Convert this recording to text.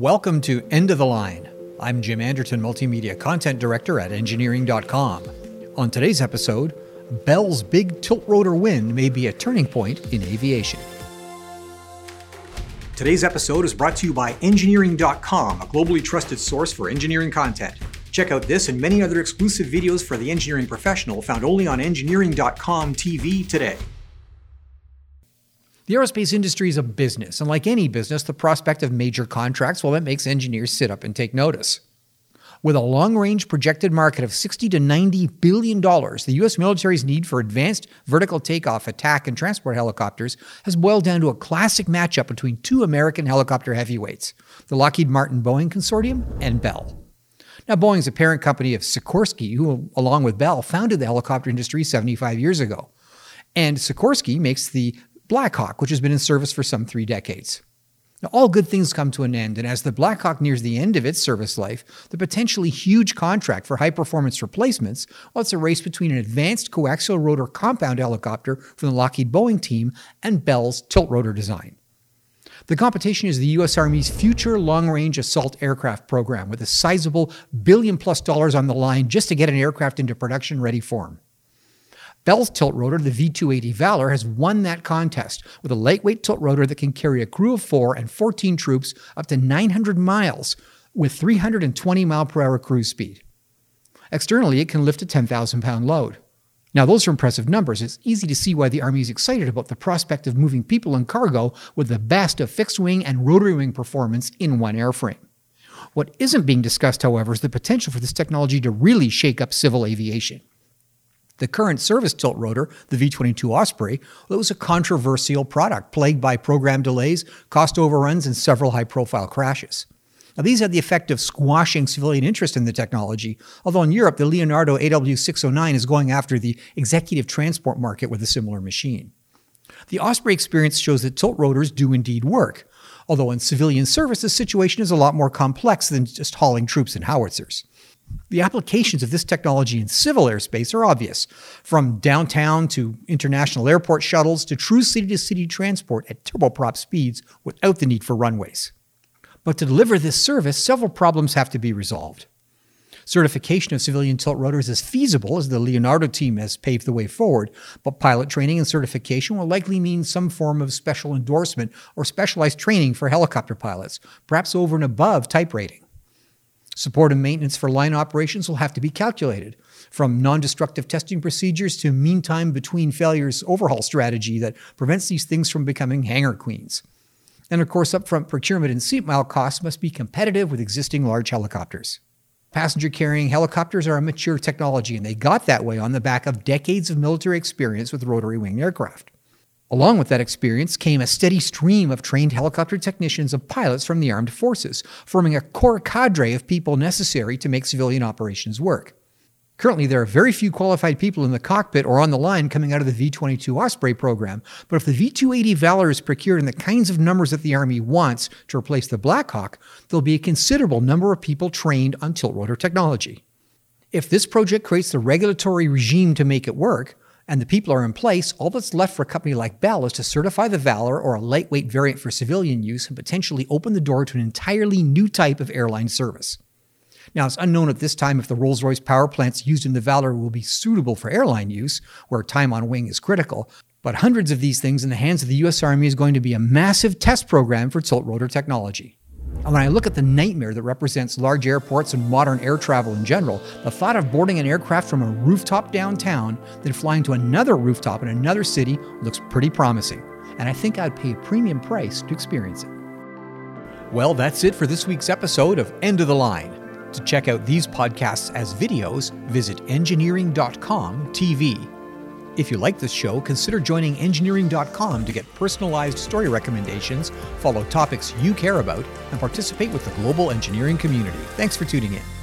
Welcome to End of the Line. I'm Jim Anderton, Multimedia Content Director at Engineering.com. On today's episode, Bell's big tilt rotor win may be a turning point in aviation. Today's episode is brought to you by Engineering.com, a globally trusted source for engineering content. Check out this and many other exclusive videos for the engineering professional found only on Engineering.com TV today. The aerospace industry is a business, and like any business, the prospect of major contracts, well, that makes engineers sit up and take notice. With a long-range projected market of 60 to 90 billion dollars, the US military's need for advanced vertical takeoff, attack, and transport helicopters has boiled down to a classic matchup between two American helicopter heavyweights, the Lockheed Martin Boeing Consortium and Bell. Now, Boeing is a parent company of Sikorsky, who, along with Bell, founded the helicopter industry 75 years ago. And Sikorsky makes the Blackhawk, which has been in service for some three decades. Now, all good things come to an end, and as the Blackhawk nears the end of its service life, the potentially huge contract for high performance replacements, well, it's a race between an advanced coaxial rotor compound helicopter from the Lockheed Boeing team and Bell's tilt rotor design. The competition is the U.S. Army's future long range assault aircraft program, with a sizable billion plus dollars on the line just to get an aircraft into production ready form. Bell's tilt rotor, the V280 Valor, has won that contest with a lightweight tilt rotor that can carry a crew of four and 14 troops up to 900 miles with 320 mile per hour cruise speed. Externally, it can lift a 10,000 pound load. Now, those are impressive numbers. It's easy to see why the Army is excited about the prospect of moving people and cargo with the best of fixed wing and rotary wing performance in one airframe. What isn't being discussed, however, is the potential for this technology to really shake up civil aviation. The current service tilt rotor, the V 22 Osprey, well, it was a controversial product plagued by program delays, cost overruns, and several high profile crashes. Now, these had the effect of squashing civilian interest in the technology, although in Europe, the Leonardo AW609 is going after the executive transport market with a similar machine. The Osprey experience shows that tilt rotors do indeed work, although in civilian service, the situation is a lot more complex than just hauling troops and howitzers. The applications of this technology in civil airspace are obvious, from downtown to international airport shuttles to true city to city transport at turboprop speeds without the need for runways. But to deliver this service, several problems have to be resolved. Certification of civilian tilt rotors is feasible as the Leonardo team has paved the way forward, but pilot training and certification will likely mean some form of special endorsement or specialized training for helicopter pilots, perhaps over and above type rating. Support and maintenance for line operations will have to be calculated, from non destructive testing procedures to mean time between failures overhaul strategy that prevents these things from becoming hangar queens. And of course, upfront procurement and seat mile costs must be competitive with existing large helicopters. Passenger carrying helicopters are a mature technology, and they got that way on the back of decades of military experience with rotary wing aircraft. Along with that experience came a steady stream of trained helicopter technicians and pilots from the armed forces, forming a core cadre of people necessary to make civilian operations work. Currently, there are very few qualified people in the cockpit or on the line coming out of the V 22 Osprey program, but if the V 280 Valor is procured in the kinds of numbers that the Army wants to replace the Blackhawk, there'll be a considerable number of people trained on tilt rotor technology. If this project creates the regulatory regime to make it work, and the people are in place, all that's left for a company like Bell is to certify the Valor or a lightweight variant for civilian use and potentially open the door to an entirely new type of airline service. Now, it's unknown at this time if the Rolls Royce power plants used in the Valor will be suitable for airline use, where time on wing is critical, but hundreds of these things in the hands of the US Army is going to be a massive test program for tilt rotor technology. And when I look at the nightmare that represents large airports and modern air travel in general, the thought of boarding an aircraft from a rooftop downtown, then flying to another rooftop in another city looks pretty promising. And I think I'd pay a premium price to experience it. Well, that's it for this week's episode of End of the Line. To check out these podcasts as videos, visit engineering.com TV if you like this show, consider joining engineering.com to get personalized story recommendations, follow topics you care about, and participate with the global engineering community. Thanks for tuning in.